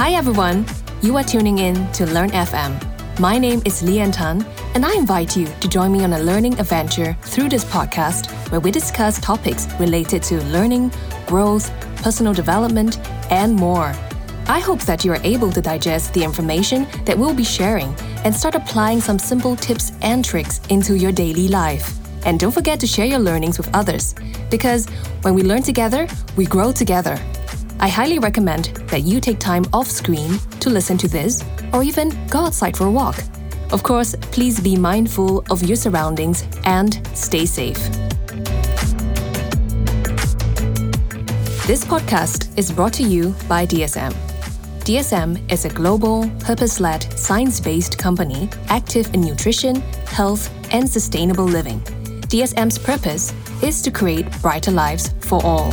Hi, everyone. You are tuning in to Learn FM. My name is Lian Tan, and I invite you to join me on a learning adventure through this podcast where we discuss topics related to learning, growth, personal development, and more. I hope that you are able to digest the information that we'll be sharing and start applying some simple tips and tricks into your daily life. And don't forget to share your learnings with others, because when we learn together, we grow together. I highly recommend that you take time off screen to listen to this or even go outside for a walk. Of course, please be mindful of your surroundings and stay safe. This podcast is brought to you by DSM. DSM is a global, purpose led, science based company active in nutrition, health, and sustainable living. DSM's purpose is to create brighter lives for all.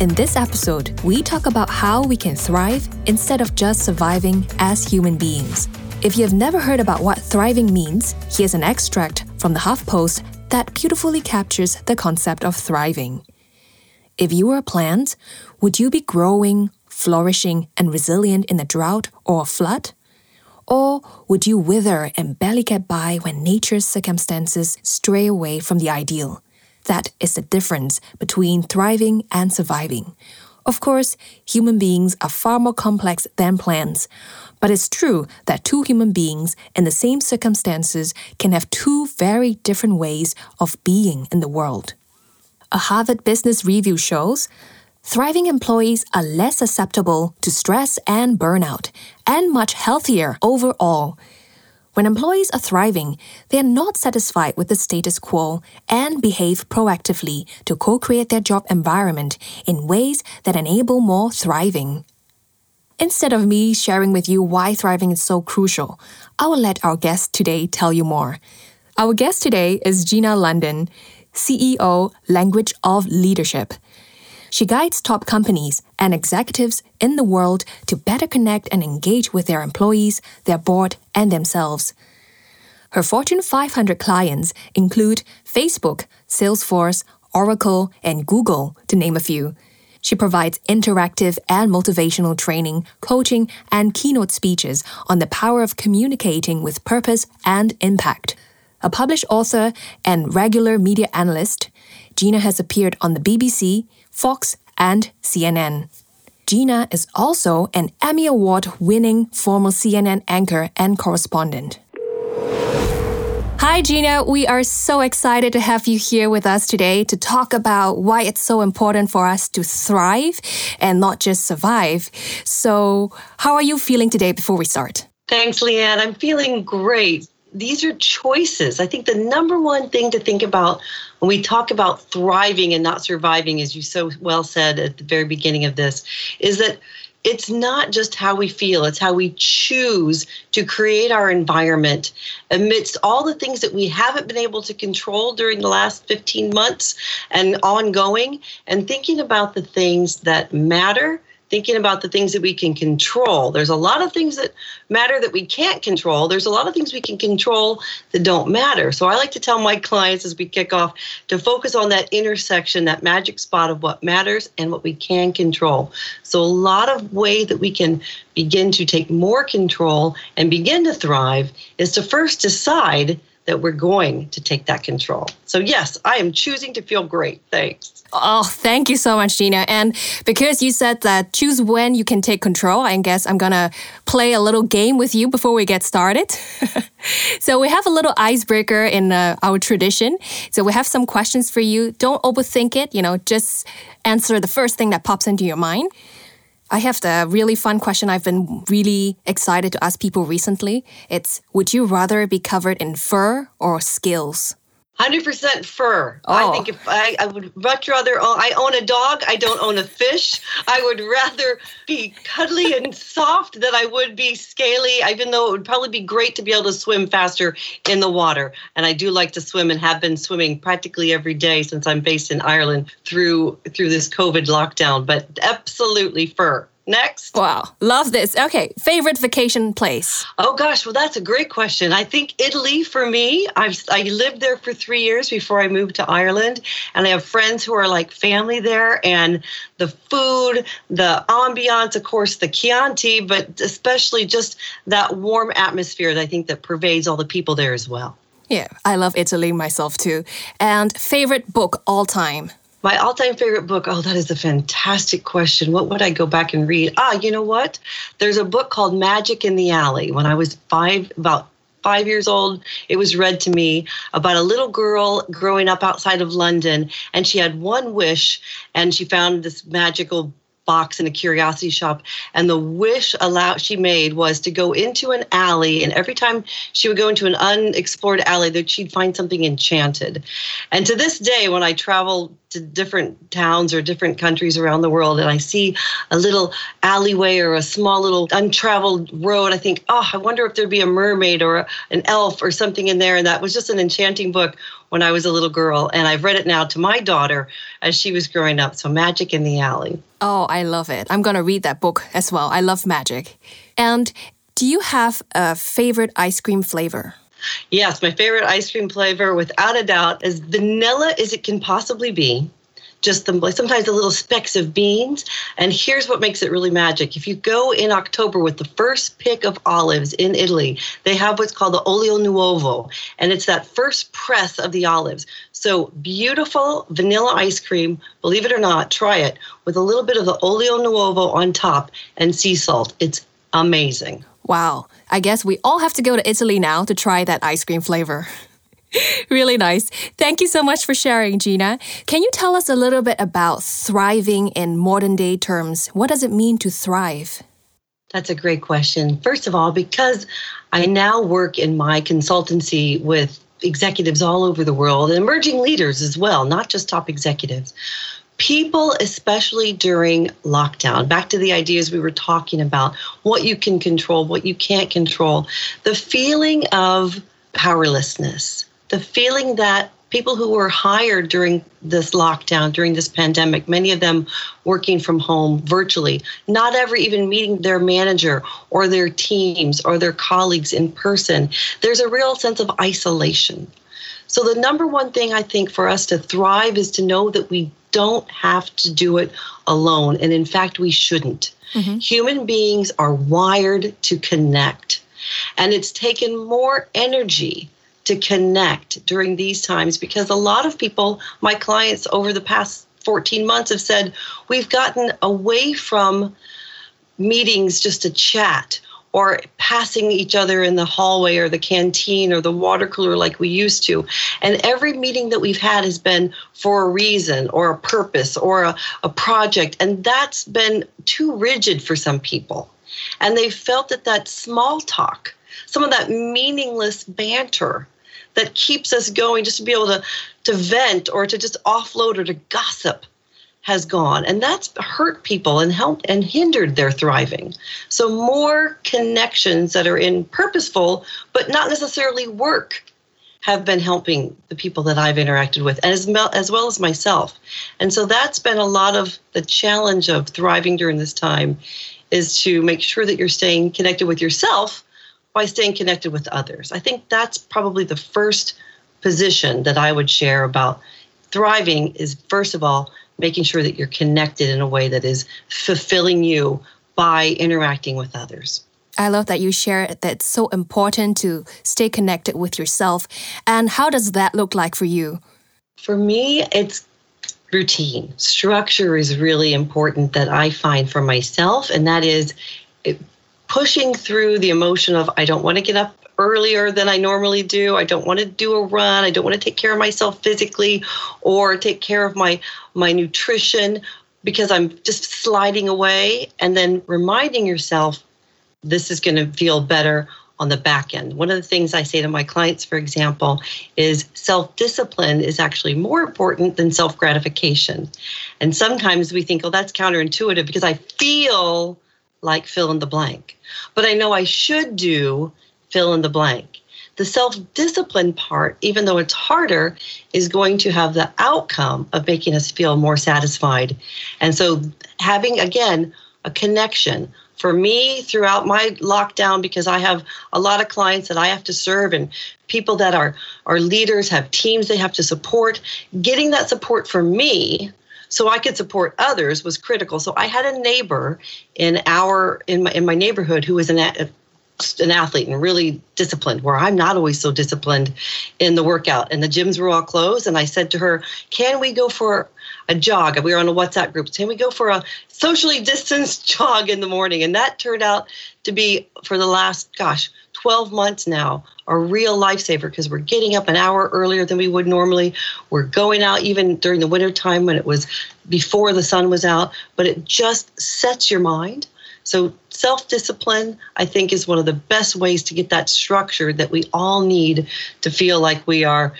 In this episode, we talk about how we can thrive instead of just surviving as human beings. If you have never heard about what thriving means, here's an extract from the HuffPost that beautifully captures the concept of thriving. If you were a plant, would you be growing, flourishing, and resilient in a drought or a flood? Or would you wither and barely get by when nature's circumstances stray away from the ideal? That is the difference between thriving and surviving. Of course, human beings are far more complex than plants, but it's true that two human beings in the same circumstances can have two very different ways of being in the world. A Harvard Business Review shows thriving employees are less susceptible to stress and burnout, and much healthier overall. When employees are thriving, they are not satisfied with the status quo and behave proactively to co create their job environment in ways that enable more thriving. Instead of me sharing with you why thriving is so crucial, I will let our guest today tell you more. Our guest today is Gina London, CEO, Language of Leadership. She guides top companies and executives in the world to better connect and engage with their employees, their board, and themselves. Her Fortune 500 clients include Facebook, Salesforce, Oracle, and Google, to name a few. She provides interactive and motivational training, coaching, and keynote speeches on the power of communicating with purpose and impact. A published author and regular media analyst, Gina has appeared on the BBC, Fox, and CNN. Gina is also an Emmy Award winning former CNN anchor and correspondent. Hi, Gina. We are so excited to have you here with us today to talk about why it's so important for us to thrive and not just survive. So, how are you feeling today before we start? Thanks, Leanne. I'm feeling great these are choices. I think the number one thing to think about when we talk about thriving and not surviving, as you so well said at the very beginning of this, is that it's not just how we feel, it's how we choose to create our environment amidst all the things that we haven't been able to control during the last 15 months and ongoing, and thinking about the things that matter thinking about the things that we can control. There's a lot of things that matter that we can't control. There's a lot of things we can control that don't matter. So I like to tell my clients as we kick off to focus on that intersection, that magic spot of what matters and what we can control. So a lot of way that we can begin to take more control and begin to thrive is to first decide that we're going to take that control. So, yes, I am choosing to feel great. Thanks. Oh, thank you so much, Gina. And because you said that choose when you can take control, I guess I'm going to play a little game with you before we get started. so, we have a little icebreaker in uh, our tradition. So, we have some questions for you. Don't overthink it, you know, just answer the first thing that pops into your mind. I have the really fun question I've been really excited to ask people recently. It's Would you rather be covered in fur or scales? Hundred percent fur. Oh. I think if I, I would much rather own, I own a dog. I don't own a fish. I would rather be cuddly and soft than I would be scaly. Even though it would probably be great to be able to swim faster in the water, and I do like to swim and have been swimming practically every day since I'm based in Ireland through through this COVID lockdown. But absolutely fur. Next. Wow, love this. Okay, favorite vacation place? Oh gosh, well that's a great question. I think Italy for me. I've I lived there for three years before I moved to Ireland, and I have friends who are like family there. And the food, the ambiance, of course, the Chianti, but especially just that warm atmosphere that I think that pervades all the people there as well. Yeah, I love Italy myself too. And favorite book all time? My all time favorite book. Oh, that is a fantastic question. What would I go back and read? Ah, you know what? There's a book called Magic in the Alley. When I was five, about five years old, it was read to me about a little girl growing up outside of London. And she had one wish, and she found this magical box in a curiosity shop and the wish allowed she made was to go into an alley and every time she would go into an unexplored alley that she'd find something enchanted and to this day when i travel to different towns or different countries around the world and I see a little alleyway or a small little untraveled road, I think, oh, I wonder if there'd be a mermaid or an elf or something in there. And that was just an enchanting book when I was a little girl. And I've read it now to my daughter as she was growing up. So, Magic in the Alley. Oh, I love it. I'm going to read that book as well. I love magic. And do you have a favorite ice cream flavor? Yes, my favorite ice cream flavor, without a doubt, as vanilla as it can possibly be. Just the sometimes the little specks of beans. And here's what makes it really magic. If you go in October with the first pick of olives in Italy, they have what's called the olio nuovo, and it's that first press of the olives. So beautiful vanilla ice cream, believe it or not, try it with a little bit of the olio nuovo on top and sea salt. It's amazing. Wow. I guess we all have to go to Italy now to try that ice cream flavor. really nice. Thank you so much for sharing, Gina. Can you tell us a little bit about thriving in modern day terms? What does it mean to thrive? That's a great question. First of all, because I now work in my consultancy with executives all over the world and emerging leaders as well, not just top executives people, especially during lockdown, back to the ideas we were talking about, what you can control, what you can't control, the feeling of powerlessness, the feeling that people who were hired during this lockdown, during this pandemic, many of them working from home virtually, not ever even meeting their manager or their teams or their colleagues in person, there's a real sense of isolation. So, the number one thing I think for us to thrive is to know that we don't have to do it alone. And in fact, we shouldn't. Mm-hmm. Human beings are wired to connect. And it's taken more energy to connect during these times because a lot of people, my clients over the past 14 months, have said, we've gotten away from meetings just to chat or passing each other in the hallway or the canteen or the water cooler like we used to. And every meeting that we've had has been for a reason or a purpose or a, a project. And that's been too rigid for some people. And they felt that that small talk, some of that meaningless banter, that keeps us going just to be able to, to vent or to just offload or to gossip has gone. And that's hurt people and helped and hindered their thriving. So more connections that are in purposeful but not necessarily work have been helping the people that I've interacted with as, as well as myself. And so that's been a lot of the challenge of thriving during this time is to make sure that you're staying connected with yourself by staying connected with others. I think that's probably the first position that i would share about thriving is first of all making sure that you're connected in a way that is fulfilling you by interacting with others. I love that you share that it's so important to stay connected with yourself. And how does that look like for you? For me, it's routine. Structure is really important that I find for myself, and that is eh, pushing through the emotion of I don't want to get up earlier than I normally do. I don't want to do a run. I don't want to take care of myself physically or take care of my my nutrition because I'm just sliding away and then reminding yourself this is going to feel better on the back end. One of the things I say to my clients, for example, is self discipline is actually more important than self gratification. And sometimes we think, oh, that's counterintuitive because I feel like fill in the blank. But I know I should do fill in the blank. The self discipline part, even though it's harder, is going to have the outcome of making us feel more satisfied. And so, having again a connection. For me, throughout my lockdown, because I have a lot of clients that I have to serve and people that are, are leaders, have teams they have to support, getting that support for me so I could support others was critical. So I had a neighbor in our in my in my neighborhood who was an an athlete and really disciplined where i'm not always so disciplined in the workout. And the gyms were all closed and i said to her can we go for a jog? We were on a whatsapp group. Can we go for a socially distanced jog in the morning? And that turned out to be for the last gosh 12 months now a real lifesaver because we're getting up an hour earlier than we would normally. We're going out even during the winter time when it was before the sun was out but it just sets your mind so, self discipline, I think, is one of the best ways to get that structure that we all need to feel like we are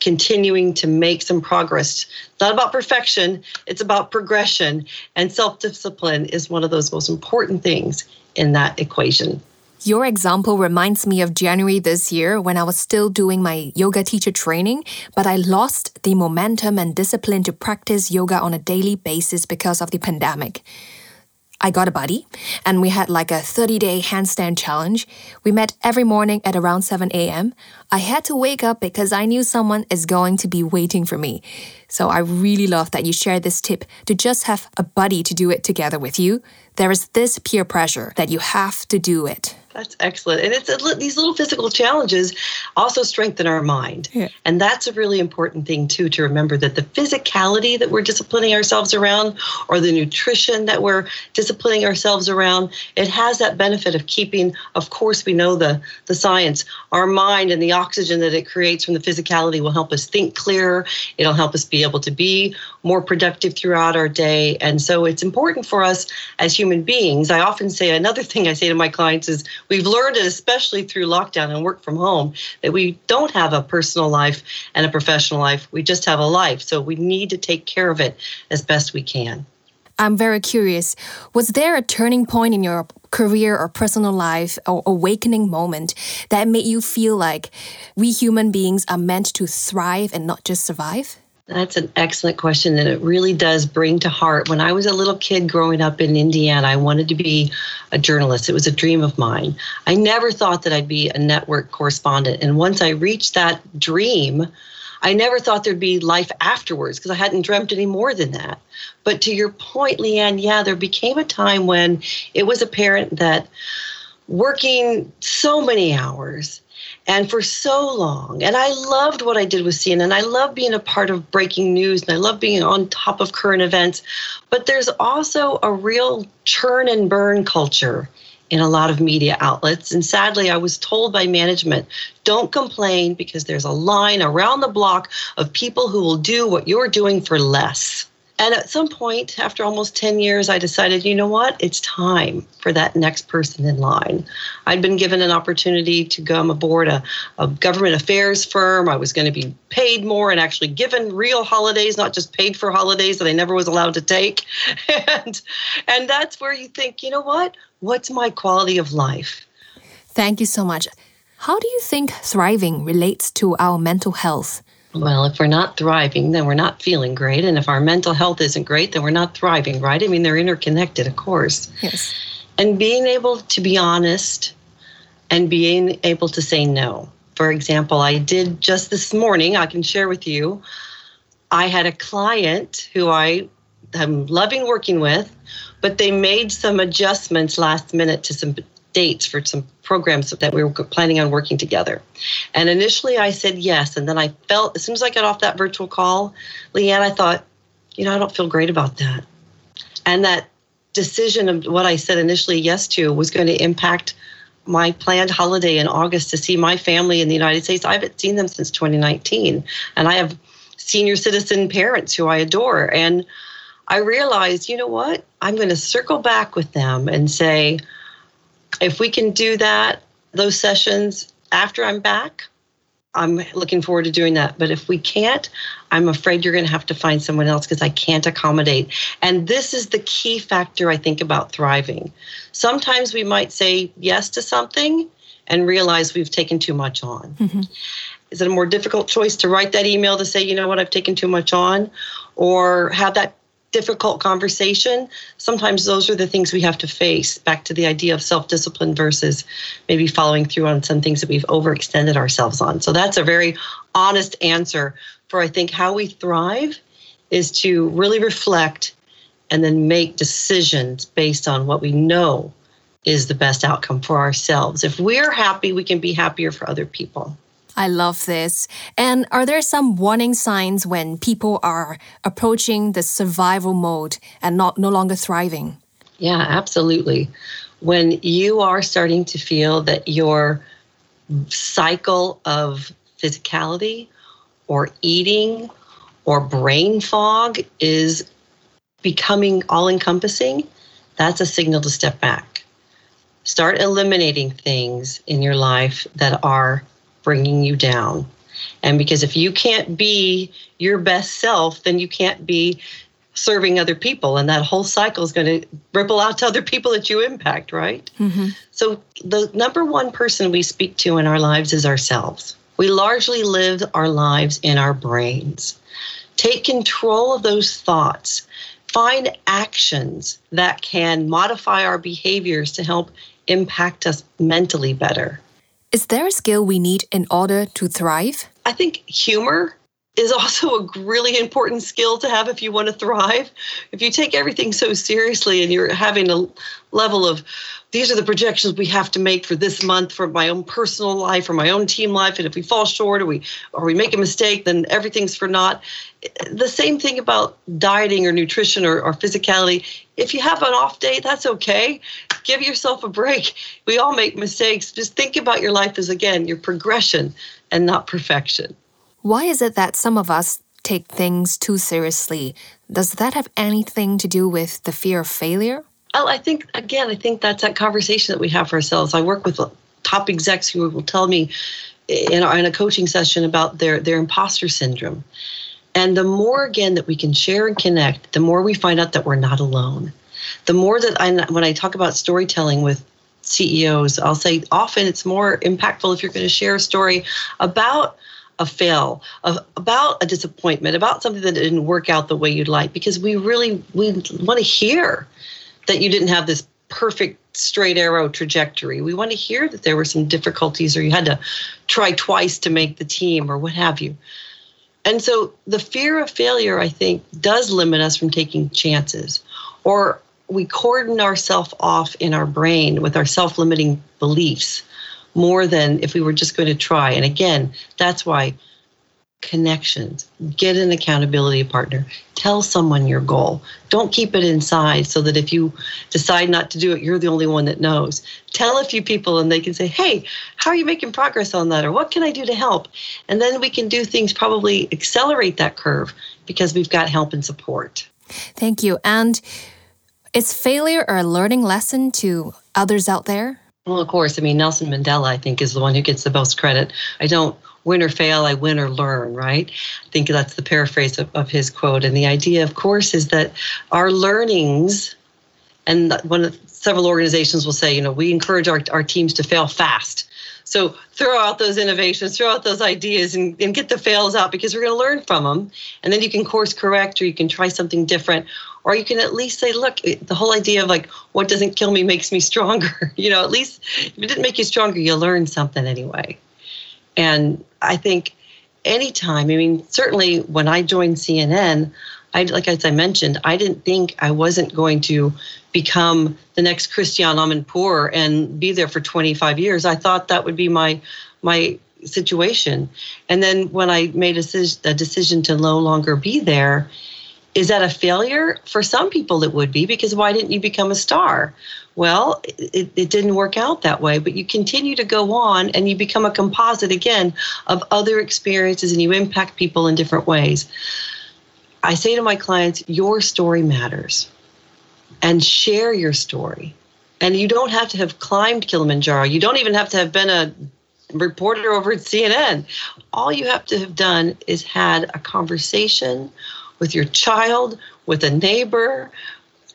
continuing to make some progress. It's not about perfection, it's about progression. And self discipline is one of those most important things in that equation. Your example reminds me of January this year when I was still doing my yoga teacher training, but I lost the momentum and discipline to practice yoga on a daily basis because of the pandemic. I got a buddy, and we had like a 30 day handstand challenge. We met every morning at around 7 a.m. I had to wake up because I knew someone is going to be waiting for me. So I really love that you shared this tip to just have a buddy to do it together with you. There is this peer pressure that you have to do it. That's excellent. And it's a, these little physical challenges also strengthen our mind. Yeah. And that's a really important thing, too, to remember that the physicality that we're disciplining ourselves around or the nutrition that we're disciplining ourselves around, it has that benefit of keeping, of course, we know the, the science, our mind and the oxygen that it creates from the physicality will help us think clearer. It'll help us be able to be more productive throughout our day. And so it's important for us as human beings. I often say another thing I say to my clients is, We've learned especially through lockdown and work from home, that we don't have a personal life and a professional life. We just have a life. So we need to take care of it as best we can. I'm very curious. Was there a turning point in your career or personal life or awakening moment that made you feel like we human beings are meant to thrive and not just survive? That's an excellent question, and it really does bring to heart. When I was a little kid growing up in Indiana, I wanted to be a journalist. It was a dream of mine. I never thought that I'd be a network correspondent. And once I reached that dream, I never thought there'd be life afterwards because I hadn't dreamt any more than that. But to your point, Leanne, yeah, there became a time when it was apparent that working so many hours and for so long. And I loved what I did with CNN. And I love being a part of breaking news and I love being on top of current events. But there's also a real churn and burn culture in a lot of media outlets. And sadly, I was told by management don't complain because there's a line around the block of people who will do what you're doing for less. And at some point, after almost 10 years, I decided, you know what? It's time for that next person in line. I'd been given an opportunity to come aboard a, a government affairs firm. I was going to be paid more and actually given real holidays, not just paid for holidays that I never was allowed to take. and, and that's where you think, you know what? What's my quality of life? Thank you so much. How do you think thriving relates to our mental health? Well, if we're not thriving, then we're not feeling great. And if our mental health isn't great, then we're not thriving, right? I mean, they're interconnected, of course. Yes. And being able to be honest and being able to say no. For example, I did just this morning, I can share with you. I had a client who I am loving working with, but they made some adjustments last minute to some dates for some programs that we were planning on working together. And initially I said yes. And then I felt, as soon as I got off that virtual call, Leanne, I thought, you know, I don't feel great about that. And that decision of what I said initially yes to was going to impact my planned holiday in August to see my family in the United States. I haven't seen them since 2019. And I have senior citizen parents who I adore. And I realized, you know what? I'm going to circle back with them and say, if we can do that, those sessions after I'm back, I'm looking forward to doing that. But if we can't, I'm afraid you're going to have to find someone else because I can't accommodate. And this is the key factor I think about thriving. Sometimes we might say yes to something and realize we've taken too much on. Mm-hmm. Is it a more difficult choice to write that email to say, you know what, I've taken too much on, or have that difficult conversation, sometimes those are the things we have to face. Back to the idea of self discipline versus maybe following through on some things that we've overextended ourselves on. So that's a very honest answer for, I think, how we thrive is to really reflect and then make decisions based on what we know is the best outcome for ourselves. If we're happy, we can be happier for other people. I love this. And are there some warning signs when people are approaching the survival mode and not no longer thriving? Yeah, absolutely. When you are starting to feel that your cycle of physicality or eating or brain fog is becoming all encompassing, that's a signal to step back. Start eliminating things in your life that are bringing you down. And because if you can't be your best self, then you can't be serving other people. And that whole cycle is going to ripple out to other people that you impact, right? Mm-hmm. So, the number one person we speak to in our lives is ourselves. We largely live our lives in our brains. Take control of those thoughts. Find actions that can modify our behaviors to help impact us mentally better. Is there a skill we need in order to thrive? I think humor is also a really important skill to have if you want to thrive. If you take everything so seriously and you're having a level of these are the projections we have to make for this month for my own personal life or my own team life and if we fall short or we or we make a mistake then everything's for naught. The same thing about dieting or nutrition or, or physicality. If you have an off day that's okay. Give yourself a break. We all make mistakes. Just think about your life as again your progression and not perfection why is it that some of us take things too seriously does that have anything to do with the fear of failure Well, I think again, I think that's that conversation that we have for ourselves. I work with top execs who will tell me in, in a coaching session about their their imposter syndrome. And the more again that we can share and connect, the more we find out that we're not alone. The more that I when I talk about storytelling with CEOs, I'll say often it's more impactful if you're going to share a story about a fail, of, about a disappointment, about something that didn't work out the way you'd like, because we really we want to hear that you didn't have this perfect straight arrow trajectory. We want to hear that there were some difficulties or you had to try twice to make the team or what have you. And so the fear of failure, I think, does limit us from taking chances. Or we cordon ourselves off in our brain with our self limiting beliefs more than if we were just going to try. And again, that's why connections. Get an accountability partner. Tell someone your goal. Don't keep it inside so that if you decide not to do it, you're the only one that knows. Tell a few people and they can say, hey, how are you making progress on that? Or what can I do to help? And then we can do things, probably accelerate that curve because we've got help and support. Thank you. And is failure a learning lesson to others out there? Well, of course. I mean, Nelson Mandela, I think, is the one who gets the most credit. I don't win or fail, I win or learn, right? I think that's the paraphrase of, of his quote. And the idea, of course, is that our learnings, and one of several organizations will say, you know, we encourage our, our teams to fail fast. So throw out those innovations, throw out those ideas, and, and get the fails out because we're going to learn from them. And then you can course correct or you can try something different. Or you can at least say, look, the whole idea of like, what doesn't kill me makes me stronger. you know, at least if it didn't make you stronger, you learned something anyway. And I think anytime, I mean, certainly when I joined CNN, I like as I mentioned, I didn't think I wasn't going to become the next Christiane Amanpour and be there for 25 years. I thought that would be my my situation. And then when I made a, a decision to no longer be there, is that a failure? For some people, it would be because why didn't you become a star? Well, it, it didn't work out that way, but you continue to go on and you become a composite again of other experiences and you impact people in different ways. I say to my clients, your story matters and share your story. And you don't have to have climbed Kilimanjaro. You don't even have to have been a reporter over at CNN. All you have to have done is had a conversation with your child, with a neighbor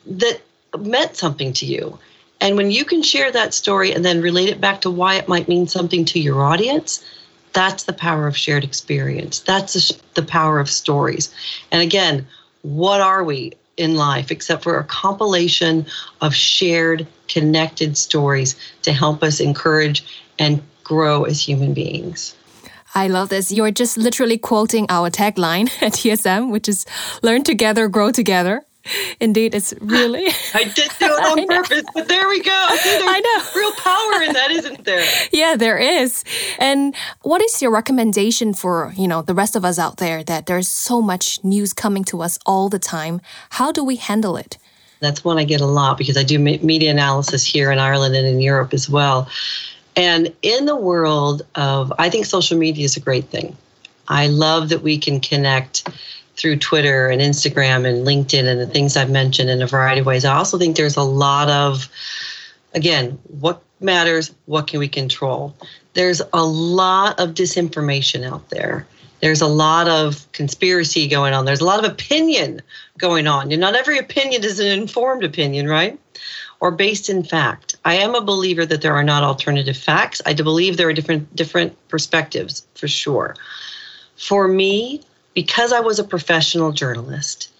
that meant something to you. And when you can share that story and then relate it back to why it might mean something to your audience, that's the power of shared experience. That's the, power of stories. And again, what are we? in life except for a compilation of shared, connected stories to help us encourage and grow as human beings. I love this. You're just literally quoting our tagline at DSM, which is learn together, grow together. Indeed, it's really. I did do it on purpose, but there we go. See, I know. Real power in that, isn't there? Yeah, there is. And what is your recommendation for you know the rest of us out there that there's so much news coming to us all the time? How do we handle it? That's one I get a lot because I do media analysis here in Ireland and in Europe as well. And in the world of, I think social media is a great thing. I love that we can connect through Twitter and Instagram and LinkedIn and the things I've mentioned in a variety of ways. I also think there's a lot of, again, what matters, what can we control? There's a lot of disinformation out there. There's a lot of conspiracy going on. There's a lot of opinion going on. And not every opinion is an informed opinion, right? or based in fact. I am a believer that there are not alternative facts. I believe there are different different perspectives for sure. For me, because I was a professional journalist,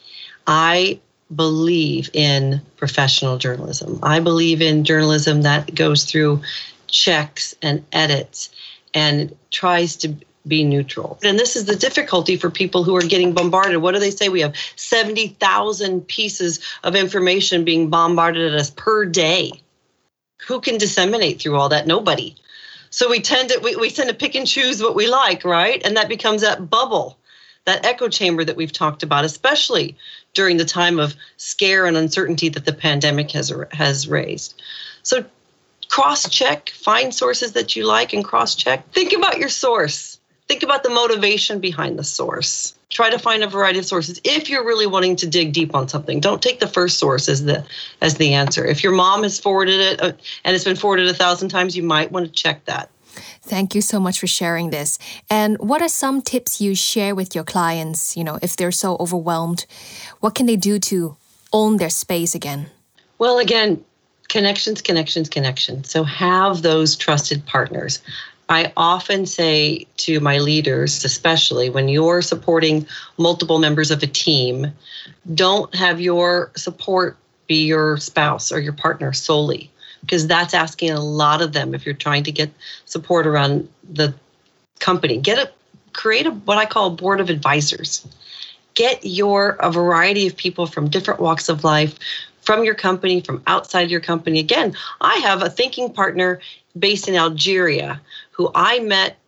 I believe in professional journalism. I believe in journalism that goes through checks and edits and tries to be neutral. And this is the difficulty for people who are getting bombarded. What do they say? We have 70,000 pieces of information being bombarded at us per day. Who can disseminate through all that? Nobody. So we tend to we, we tend to pick and choose what we like, right? And that becomes that bubble, that echo chamber that we've talked about, especially during the time of scare and uncertainty that the pandemic has has raised. So cross check, find sources that you like and cross check. Think about your source think about the motivation behind the source try to find a variety of sources if you're really wanting to dig deep on something don't take the first source as the as the answer if your mom has forwarded it uh, and it's been forwarded a thousand times you might want to check that Thank you so much for sharing this. And what are some tips you share with your clients, you know, if they're so overwhelmed? What can they do to own their space again? Well, again, connections, connections, connections. So have those trusted partners. I often say to my leaders, especially when you're supporting multiple members of a team, don't have your support be your spouse or your partner solely, because that's asking a lot of them if you're trying to get support around the company. Get a create a what I call a board of advisors. Get your a variety of people from different walks of life, from your company, from outside your company. Again, I have a thinking partner based in Algeria who I met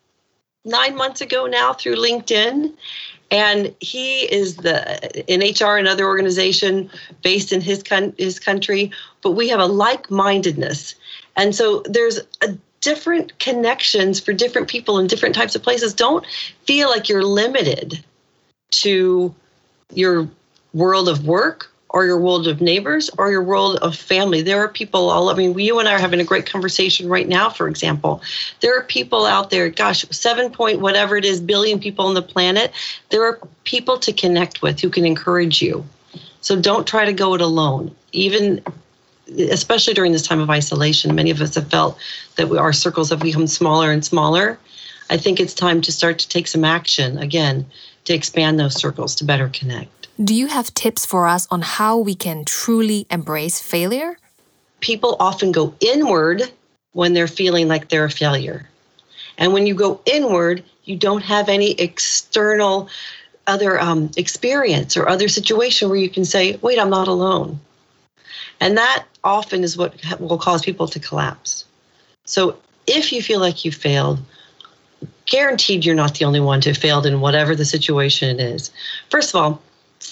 nine months ago now through LinkedIn. And he is the in HR another organization based in his his country, but we have a like-mindedness, and so there's a different connections for different people in different types of places. Don't feel like you're limited to your world of work or your world of neighbors or your world of family. There are people all, I mean, you and I are having a great conversation right now, for example. There are people out there, gosh, seven point whatever it is, billion people on the planet. There are people to connect with who can encourage you. So don't try to go it alone. Even especially during this time of isolation, many of us have felt that we, our circles have become smaller and smaller. I think it's time to start to take some action again to expand those circles to better connect. Do you have tips for us on how we can truly embrace failure? People often go inward when they're feeling like they're a failure. And when you go inward, you don't have any external other um, experience or other situation where you can say, wait, I'm not alone. And that often is what will cause people to collapse. So if you feel like you failed, guaranteed you're not the only one to have failed in whatever the situation is. First of all,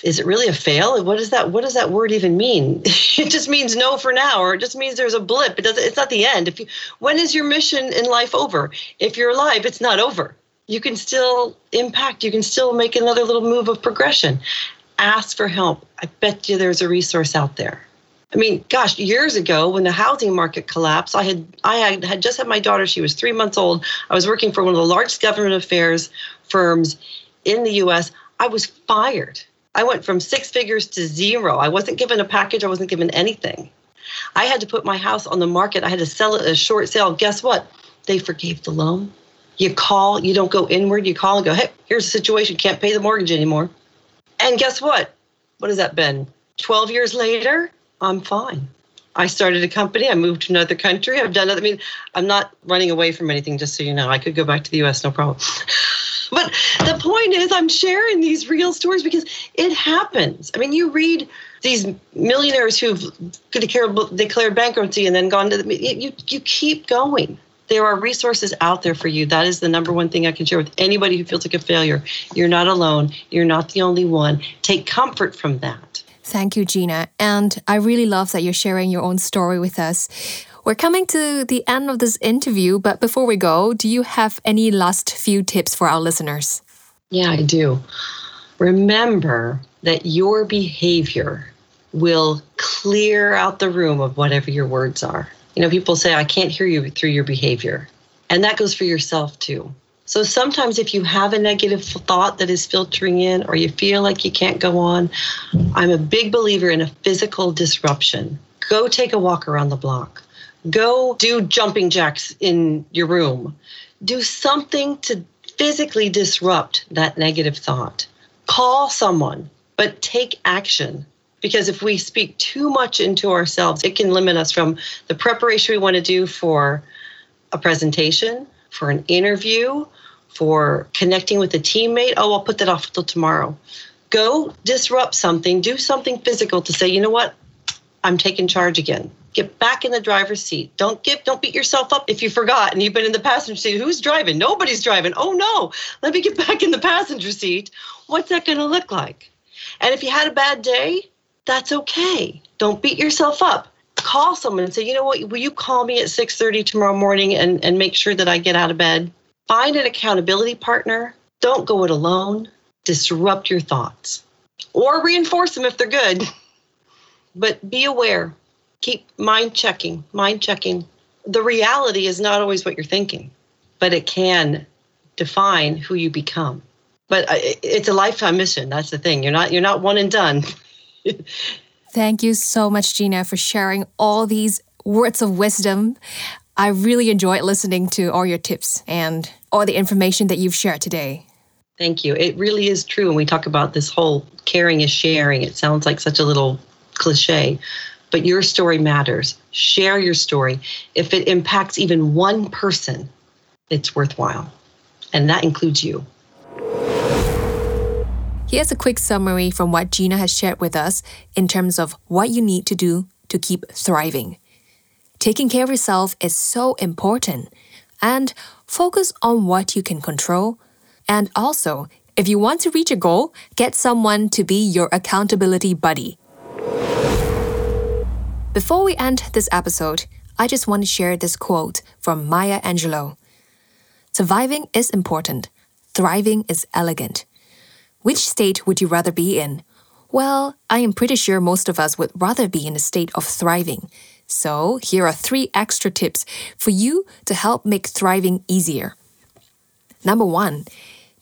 is it really a fail? What does that what does that word even mean? it just means no for now, or it just means there's a blip. It doesn't it's not the end. If you when is your mission in life over? If you're alive, it's not over. You can still impact, you can still make another little move of progression. Ask for help. I bet you there's a resource out there. I mean, gosh, years ago when the housing market collapsed, I had I had, had just had my daughter. She was three months old. I was working for one of the largest government affairs firms in the U.S. I was fired I went from six figures to zero. I wasn't given a package, I wasn't given anything. I had to put my house on the market. I had to sell it a short sale. Guess what? They forgave the loan. You call, you don't go inward, you call and go, hey, here's the situation, can't pay the mortgage anymore. And guess what? What has that been? 12 years later, I'm fine. I started a company. I moved to another country. I've done it. I mean, I'm not running away from anything, just so you know. I could go back to the US, no problem. But the point is, I'm sharing these real stories because it happens. I mean, you read these millionaires who've declared, bankruptcy and then gone to the, you, you keep going. There are resources out there for you. That is the number one thing I can share with anybody who feels like a failure. You're not alone. You're not the only one. Take comfort from that. Thank you, Gina. And I really love that you're sharing your own story with us. We're coming to the end of this interview, but before we go, do you have any last few tips for our listeners? Yeah, I do. Remember that your behavior will clear out the room of whatever your words are. You know, people say, I can't hear you through your behavior. And that goes for yourself too. So sometimes if you have a negative thought that is filtering in or you feel like you can't go on, I'm a big believer in a physical disruption. Go take a walk around the block. Go do jumping jacks in your room. Do something to physically disrupt that negative thought. Call someone, but take action. Because if we speak too much into ourselves, it can limit us from the preparation we want to do for a presentation, for an interview, for connecting with a teammate. Oh, I'll put that off till tomorrow. Go disrupt something, do something physical to say, you know what? I'm taking charge again. Get back in the driver's seat. Don't give don't beat yourself up if you forgot and you've been in the passenger seat. Who's driving? Nobody's driving. Oh no. Let me get back in the passenger seat. What's that going to look like? And if you had a bad day, that's okay. Don't beat yourself up. Call someone and say, "You know what? Will you call me at 6:30 tomorrow morning and and make sure that I get out of bed?" Find an accountability partner. Don't go it alone. Disrupt your thoughts or reinforce them if they're good. But be aware. Keep mind checking, mind checking. The reality is not always what you're thinking, but it can define who you become. But uh, it's a lifetime mission. That's the thing. You're not you're not one and done. Thank you so much, Gina, for sharing all these words of wisdom. I really enjoyed listening to all your tips and all the information that you've shared today. Thank you. It really is true. When we talk about this whole caring is sharing, it sounds like such a little cliche, but your story matters. Share your story. If it impacts even one person, it's worthwhile. And that includes you. Here's a quick summary from what Gina has shared with us in terms of what you need to do to keep thriving. Taking care of yourself is so important. And focus on what you can control. And also, if you want to reach a goal, get someone to be your accountability buddy. Before we end this episode, I just want to share this quote from Maya Angelou Surviving is important, thriving is elegant. Which state would you rather be in? Well, I am pretty sure most of us would rather be in a state of thriving. So, here are three extra tips for you to help make thriving easier. Number one,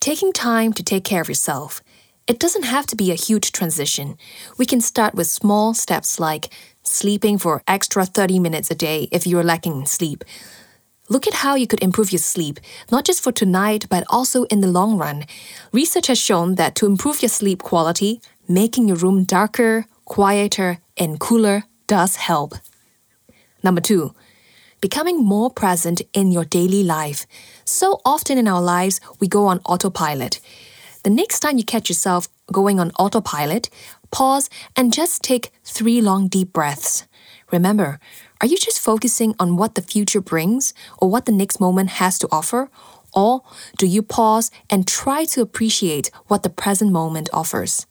taking time to take care of yourself. It doesn't have to be a huge transition. We can start with small steps like sleeping for extra 30 minutes a day if you're lacking in sleep. Look at how you could improve your sleep, not just for tonight, but also in the long run. Research has shown that to improve your sleep quality, making your room darker, quieter, and cooler does help. Number two, becoming more present in your daily life. So often in our lives, we go on autopilot. The next time you catch yourself going on autopilot, pause and just take three long deep breaths. Remember, are you just focusing on what the future brings or what the next moment has to offer? Or do you pause and try to appreciate what the present moment offers?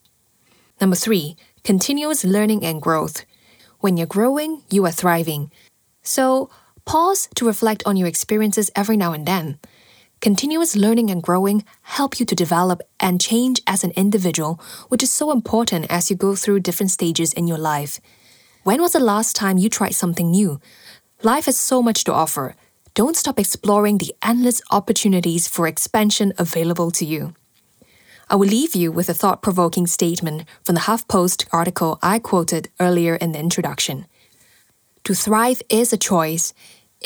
Number three, continuous learning and growth. When you're growing, you are thriving. So, pause to reflect on your experiences every now and then. Continuous learning and growing help you to develop and change as an individual, which is so important as you go through different stages in your life. When was the last time you tried something new? Life has so much to offer. Don't stop exploring the endless opportunities for expansion available to you. I will leave you with a thought provoking statement from the HuffPost article I quoted earlier in the introduction. To thrive is a choice,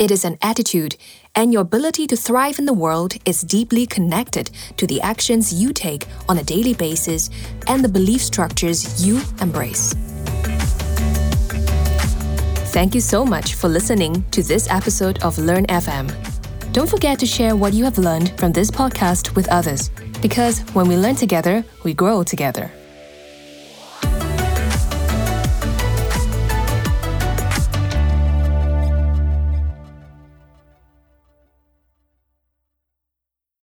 it is an attitude, and your ability to thrive in the world is deeply connected to the actions you take on a daily basis and the belief structures you embrace. Thank you so much for listening to this episode of Learn FM. Don't forget to share what you have learned from this podcast with others, because when we learn together, we grow together.